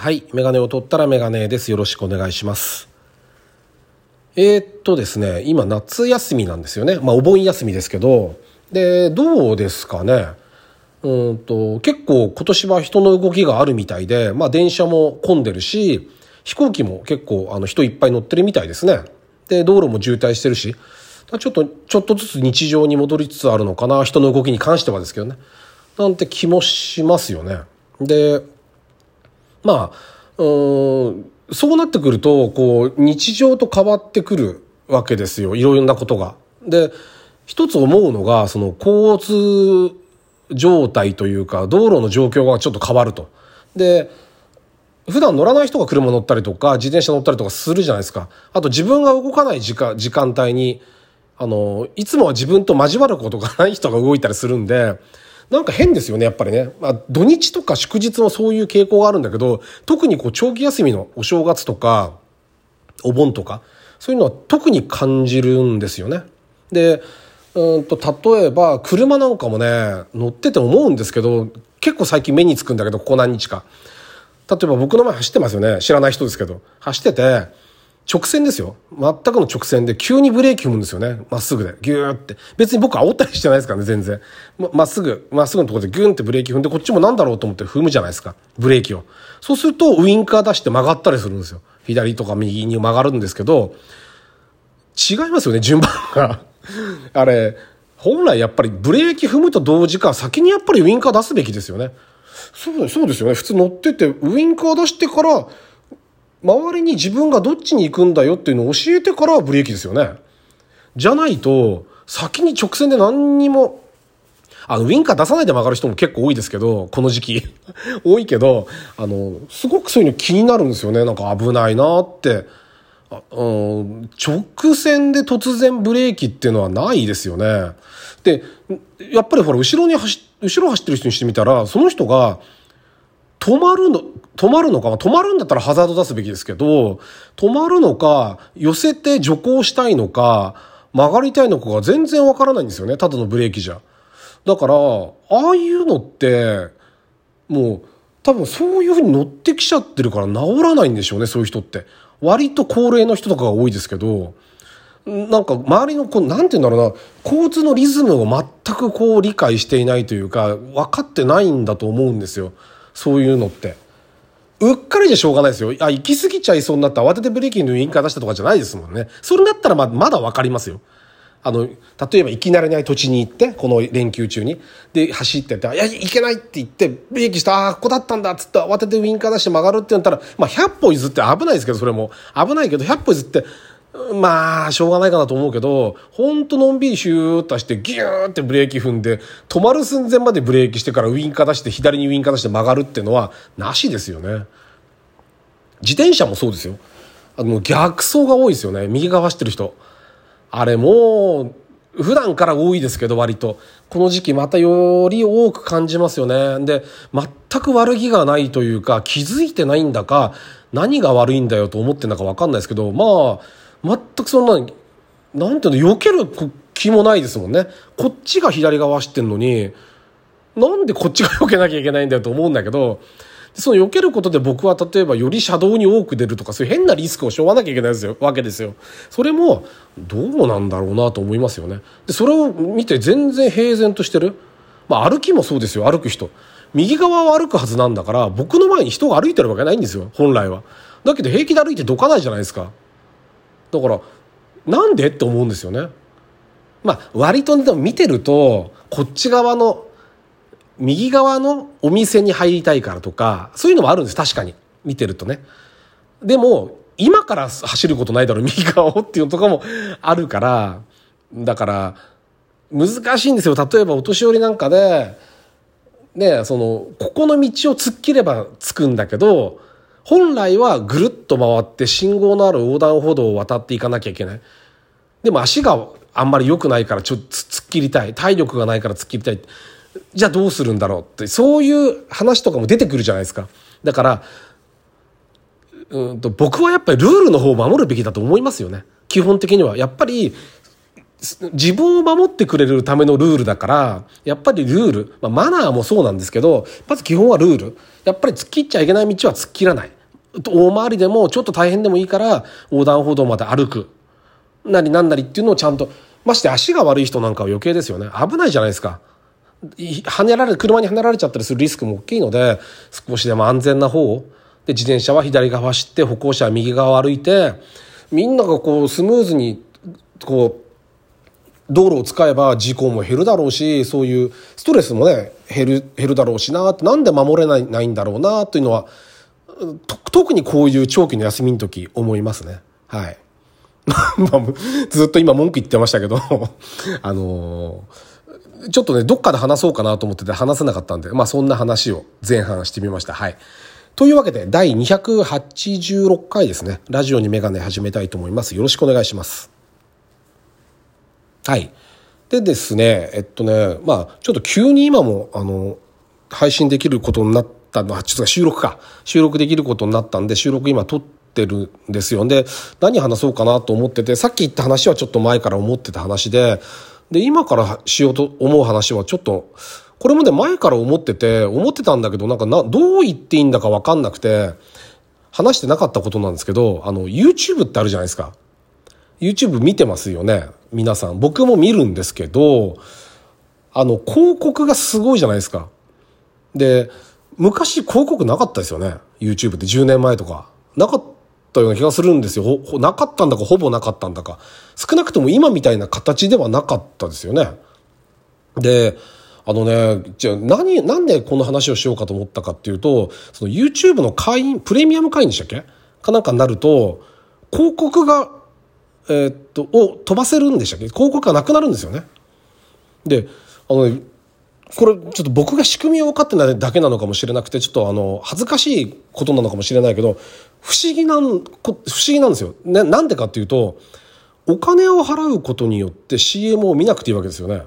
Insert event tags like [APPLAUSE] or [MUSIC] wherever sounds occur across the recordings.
はい。メガネを取ったらメガネです。よろしくお願いします。えー、っとですね、今夏休みなんですよね。まあお盆休みですけど、で、どうですかね。うんと、結構今年は人の動きがあるみたいで、まあ電車も混んでるし、飛行機も結構あの人いっぱい乗ってるみたいですね。で、道路も渋滞してるし、ちょっと、ちょっとずつ日常に戻りつつあるのかな、人の動きに関してはですけどね。なんて気もしますよね。で、まあ、うん、そうなってくると、こう、日常と変わってくるわけですよ。いろいろなことが。で、一つ思うのが、その交通状態というか、道路の状況がちょっと変わると。で、普段乗らない人が車乗ったりとか、自転車乗ったりとかするじゃないですか。あと自分が動かない時間、時間帯に、あの、いつもは自分と交わることがない人が動いたりするんで、なんか変ですよね、やっぱりね。まあ、土日とか祝日もそういう傾向があるんだけど、特にこう、長期休みのお正月とか、お盆とか、そういうのは特に感じるんですよね。で、うんと、例えば、車なんかもね、乗ってて思うんですけど、結構最近目につくんだけど、ここ何日か。例えば僕の前走ってますよね。知らない人ですけど。走ってて、直線ですよ。全くの直線で急にブレーキ踏むんですよね。まっすぐで。ギューって。別に僕煽ったりしてないですからね、全然。まっすぐ、まっすぐのところでギューンってブレーキ踏んで、こっちもなんだろうと思って踏むじゃないですか。ブレーキを。そうすると、ウインカー出して曲がったりするんですよ。左とか右に曲がるんですけど、違いますよね、順番が。[LAUGHS] あれ、本来やっぱりブレーキ踏むと同時か、先にやっぱりウインカー出すべきですよね。そう、そうですよね。普通乗ってて、ウインカー出してから、周りに自分がどっちに行くんだよっていうのを教えてからはブレーキですよね。じゃないと、先に直線で何にも、あの、ウインカー出さないで曲がる人も結構多いですけど、この時期。[LAUGHS] 多いけど、あの、すごくそういうの気になるんですよね。なんか危ないなって。直線で突然ブレーキっていうのはないですよね。で、やっぱりほら、後ろに走、後ろ走ってる人にしてみたら、その人が、止まるの、止まるのか、止まるんだったらハザード出すべきですけど、止まるのか、寄せて徐行したいのか、曲がりたいのかが全然わからないんですよね。ただのブレーキじゃ。だから、ああいうのって、もう、多分そういう風に乗ってきちゃってるから治らないんでしょうね、そういう人って。割と高齢の人とかが多いですけど、なんか周りのこう、なんて言うんだろうな、交通のリズムを全くこう理解していないというか、分かってないんだと思うんですよ。そういうのって。うっかりじゃしょうがないですよ。あ、行き過ぎちゃいそうになった慌ててブレーキのウインカー出したとかじゃないですもんね。それだったらままだ分かりますよ。あの、例えば行き慣れない土地に行って、この連休中に。で、走ってって、いや、いけないって言って、ブレーキした、あ、ここだったんだっつって慌ててウインカー出して曲がるって言ったら、まあ、100歩譲って危ないですけど、それも。危ないけど、100歩譲って、まあ、しょうがないかなと思うけど、ほんとのんびりシューッとして、ギューってブレーキ踏んで、止まる寸前までブレーキしてからウインカー出して、左にウインカー出して曲がるっていうのは、なしですよね。自転車もそうですよ。あの、逆走が多いですよね。右側走ってる人。あれもう、普段から多いですけど、割と。この時期またより多く感じますよね。で、全く悪気がないというか、気づいてないんだか、何が悪いんだよと思ってんだか分かんないですけど、まあ、全くそんな、なんていうの、避ける気もないですもんね。こっちが左側走ってんのに、なんでこっちが避けなきゃいけないんだよと思うんだけど、その避けることで僕は例えばより車道に多く出るとかそういう変なリスクを背負わなきゃいけないですよわけですよ。それもどうなんだろうなと思いますよね。で、それを見て全然平然としてる。まあ歩きもそうですよ、歩く人。右側を歩くはずなんだから僕の前に人が歩いてるわけないんですよ、本来は。だけど平気で歩いてどかないじゃないですか。だから、なんで？って思うんですよね。まあ割とでも見てると、こっち側の右側のお店に入りたいからとか、そういうのもあるんです、確かに。見てるとね。でも、今から走ることないだろう、右側をっていうのとかもあるから、だから、難しいんですよ。例えばお年寄りなんかで、ね、その、ここの道を突っ切れば着くんだけど、本来はぐるっと回って信号のある横断歩道を渡っていかなきゃいけない。でも足があんまり良くないからちょっと突っ切りたい。体力がないから突っ切りたい。じゃあどうするんだろうって、そういう話とかも出てくるじゃないですか。だから、うんと僕はやっぱりルールの方を守るべきだと思いますよね。基本的には。やっぱり、自分を守ってくれるためのルールだから、やっぱりルール、まあ、マナーもそうなんですけど、まず基本はルール。やっぱり突っ切っちゃいけない道は突っ切らない。大回りでもちょっと大変でもいいから横断歩道まで歩く。なりなんなりっていうのをちゃんと、まして足が悪い人なんかは余計ですよね。危ないじゃないですか。跳ねられ、車に跳ねられちゃったりするリスクも大きいので、少しでも安全な方で、自転車は左側走って、歩行者は右側を歩いて、みんながこうスムーズに、こう、道路を使えば事故も減るだろうし、そういうストレスもね、減る、減るだろうしなって、なんで守れないないんだろうなというのは、特にこういう長期の休みの時思いますね。はい。[LAUGHS] ずっと今文句言ってましたけど、[LAUGHS] あのー、ちょっとね、どっかで話そうかなと思ってて話せなかったんで、まあそんな話を前半してみました。はい。というわけで、第286回ですね。ラジオにメガネ始めたいと思います。よろしくお願いします。はい。でですね、えっとね、まあ、ちょっと急に今も、あの、配信できることになったのは、ちょっと収録か。収録できることになったんで、収録今撮ってるんですよ。で、何話そうかなと思ってて、さっき言った話はちょっと前から思ってた話で、で、今からしようと思う話はちょっと、これまで前から思ってて、思ってたんだけど、なんかな、どう言っていいんだかわかんなくて、話してなかったことなんですけど、あの、YouTube ってあるじゃないですか。YouTube 見てますよね。皆さん。僕も見るんですけど、あの、広告がすごいじゃないですか。で、昔広告なかったですよね。YouTube って10年前とか。なかったような気がするんですよ。なかったんだか、ほぼなかったんだか。少なくとも今みたいな形ではなかったですよね。で、あのね、じゃあ何、なんでこの話をしようかと思ったかっていうと、その YouTube の会員、プレミアム会員でしたっけ？かなんかになると、広告が、えー、っと、を飛ばせるんでしたっけ？広告がなくなるんですよね。で、あの、ね、これちょっと僕が仕組みを分かってないだけなのかもしれなくて、ちょっとあの、恥ずかしいことなのかもしれないけど、不思議なん、不思議なんですよ。ね、なんでかっていうと、お金を払うことによって CM を見なくていいわけですよね。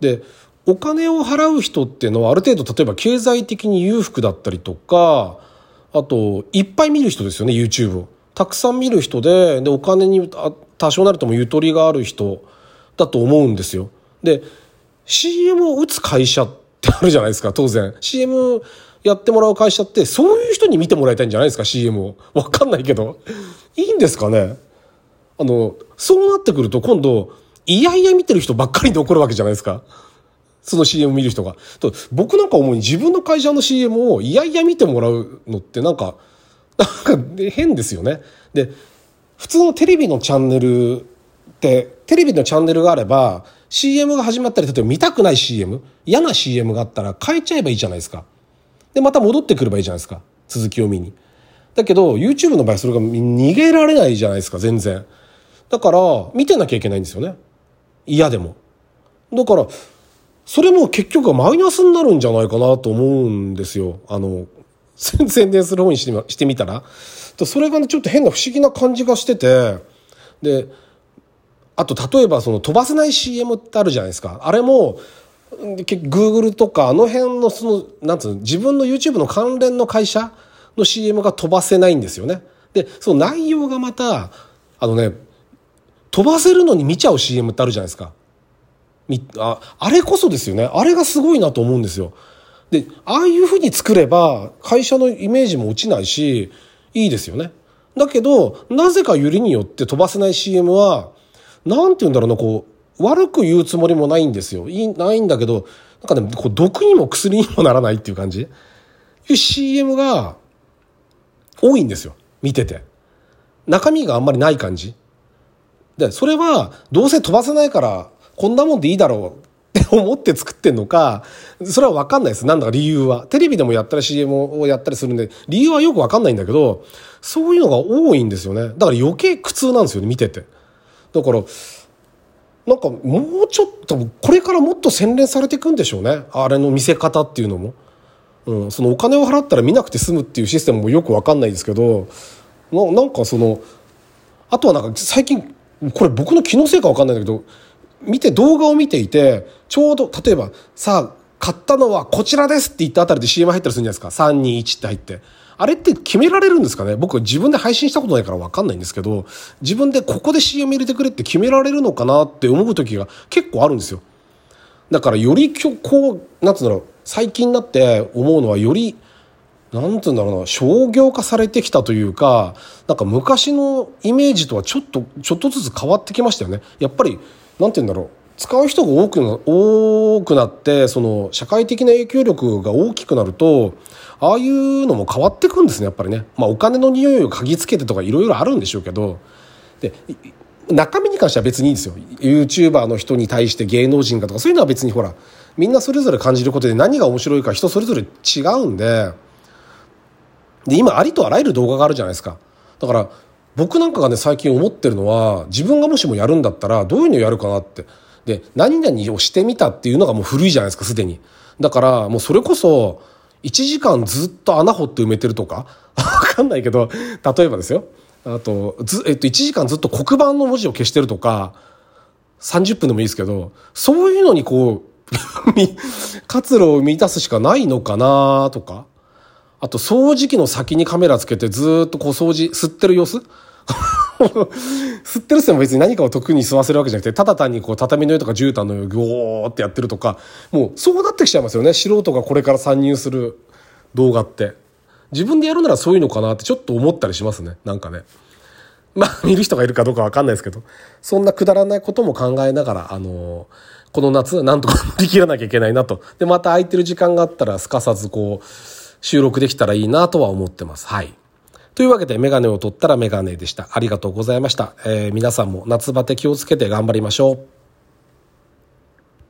で、お金を払う人っていうのはある程度例えば経済的に裕福だったりとか、あと、いっぱい見る人ですよね、YouTube を。たくさん見る人で、で、お金に多少なりともゆとりがある人だと思うんですよ。で、CM を打つ会社ってあるじゃないですか、当然。CM やってもらう会社って、そういう人に見てもらいたいんじゃないですか、CM を。わかんないけど。いいんですかねあの、そうなってくると今度、いやいや見てる人ばっかり残るわけじゃないですか。その CM 見る人が。と僕なんか思うに自分の会社の CM をいやいや見てもらうのってなんか、なんか変ですよね。で、普通のテレビのチャンネルって、テレビのチャンネルがあれば、CM が始まったり、例えば見たくない CM、嫌な CM があったら変えちゃえばいいじゃないですか。で、また戻ってくればいいじゃないですか。続きを見に。だけど、YouTube の場合それが逃げられないじゃないですか、全然。だから、見てなきゃいけないんですよね。嫌でも。だから、それも結局はマイナスになるんじゃないかなと思うんですよ。あの、宣伝する方にしてみたら。それがね、ちょっと変な不思議な感じがしてて、で、あと例えばその飛ばせない CM ってあるじゃないですか。あれも、Google とかあの辺のその、なんつうの、自分の YouTube の関連の会社の CM が飛ばせないんですよね。で、その内容がまた、あのね、飛ばせるのに見ちゃう CM ってあるじゃないですか。ああれこそですよね。あれがすごいなと思うんですよ。で、ああいうふうに作れば、会社のイメージも落ちないし、いいですよね。だけど、なぜかよりによって飛ばせない CM は、なんて言うんだろうな、こう、悪く言うつもりもないんですよ。い、ないんだけど、なんかね、こう毒にも薬にもならないっていう感じいう CM が多いんですよ。見てて。中身があんまりない感じ。で、それは、どうせ飛ばせないから、こんなもんでいいだろうって思って作ってんのか、それはわかんないです。なんだか理由は。テレビでもやったり CM をやったりするんで、理由はよくわかんないんだけど、そういうのが多いんですよね。だから余計苦痛なんですよね、見てて。だから、なんかもうちょっと、これからもっと洗練されていくんでしょうね。あれの見せ方っていうのも。うん、そのお金を払ったら見なくて済むっていうシステムもよくわかんないですけど、ななんかその、あとはなんか最近、これ僕の気のせいかわかんないんだけど、見て、動画を見ていて、ちょうど、例えば、さあ、買ったのはこちらですって言ったあたりで CM 入ったりするんじゃないですか。3、2、1って入って。あれって決められるんですかね？僕自分で配信したことないからわかんないんですけど、自分でここで CM 入れてくれって決められるのかなって思う時が結構あるんですよ。だからよりこう、なんつうんだろう、最近になって思うのはより、なんつうんだろうな、商業化されてきたというか、なんか昔のイメージとはちょっと、ちょっとずつ変わってきましたよね。やっぱり、なんて言うんだろう。使う人が多くな多くなってその社会的な影響力が大きくなるとああいうのも変わってくんですねやっぱりね、まあ、お金の匂いを嗅ぎつけてとかいろいろあるんでしょうけど。で中身に関しては別にいいんですよ。YouTuber の人に対して芸能人がとかそういうのは別にほらみんなそれぞれ感じることで何が面白いか人それぞれ違うんで。で今ありとあらゆる動画があるじゃないですか。だから僕なんかがね最近思ってるのは自分がもしもやるんだったらどういうのやるかなって。で何々をしてみたっていうのがもう古いじゃないですかすでに。だからもうそれこそ1時間ずっと穴掘って埋めてるとか？[LAUGHS] わかんないけど例えばですよ。あとず、えっと、1時間ずっと黒板の文字を消してるとか30分でもいいですけどそういうのにこう [LAUGHS] 活路を生み出すしかないのかなとか。あと掃除機の先にカメラつけてずっとこう掃除吸ってる様子？[LAUGHS] 吸ってるっすも別に何かを特に吸わせるわけじゃなくて、ただ単にこう畳の上とか絨毯の上をゴーってやってるとか、もうそうなってきちゃいますよね。素人がこれから参入する動画って。自分でやるならそういうのかなってちょっと思ったりしますね。なんかね。まあ、見る人がいるかどうかわかんないですけど、そんなくだらないことも考えながら、あのこの夏、なんとか乗り切らなきゃいけないなと。で、また空いてる時間があったら、すかさずこう、収録できたらいいなとは思ってます。はい。というわけで、メガネを取ったらメガネでした。ありがとうございました。えー、皆さんも夏バテ気をつけて頑張りましょう。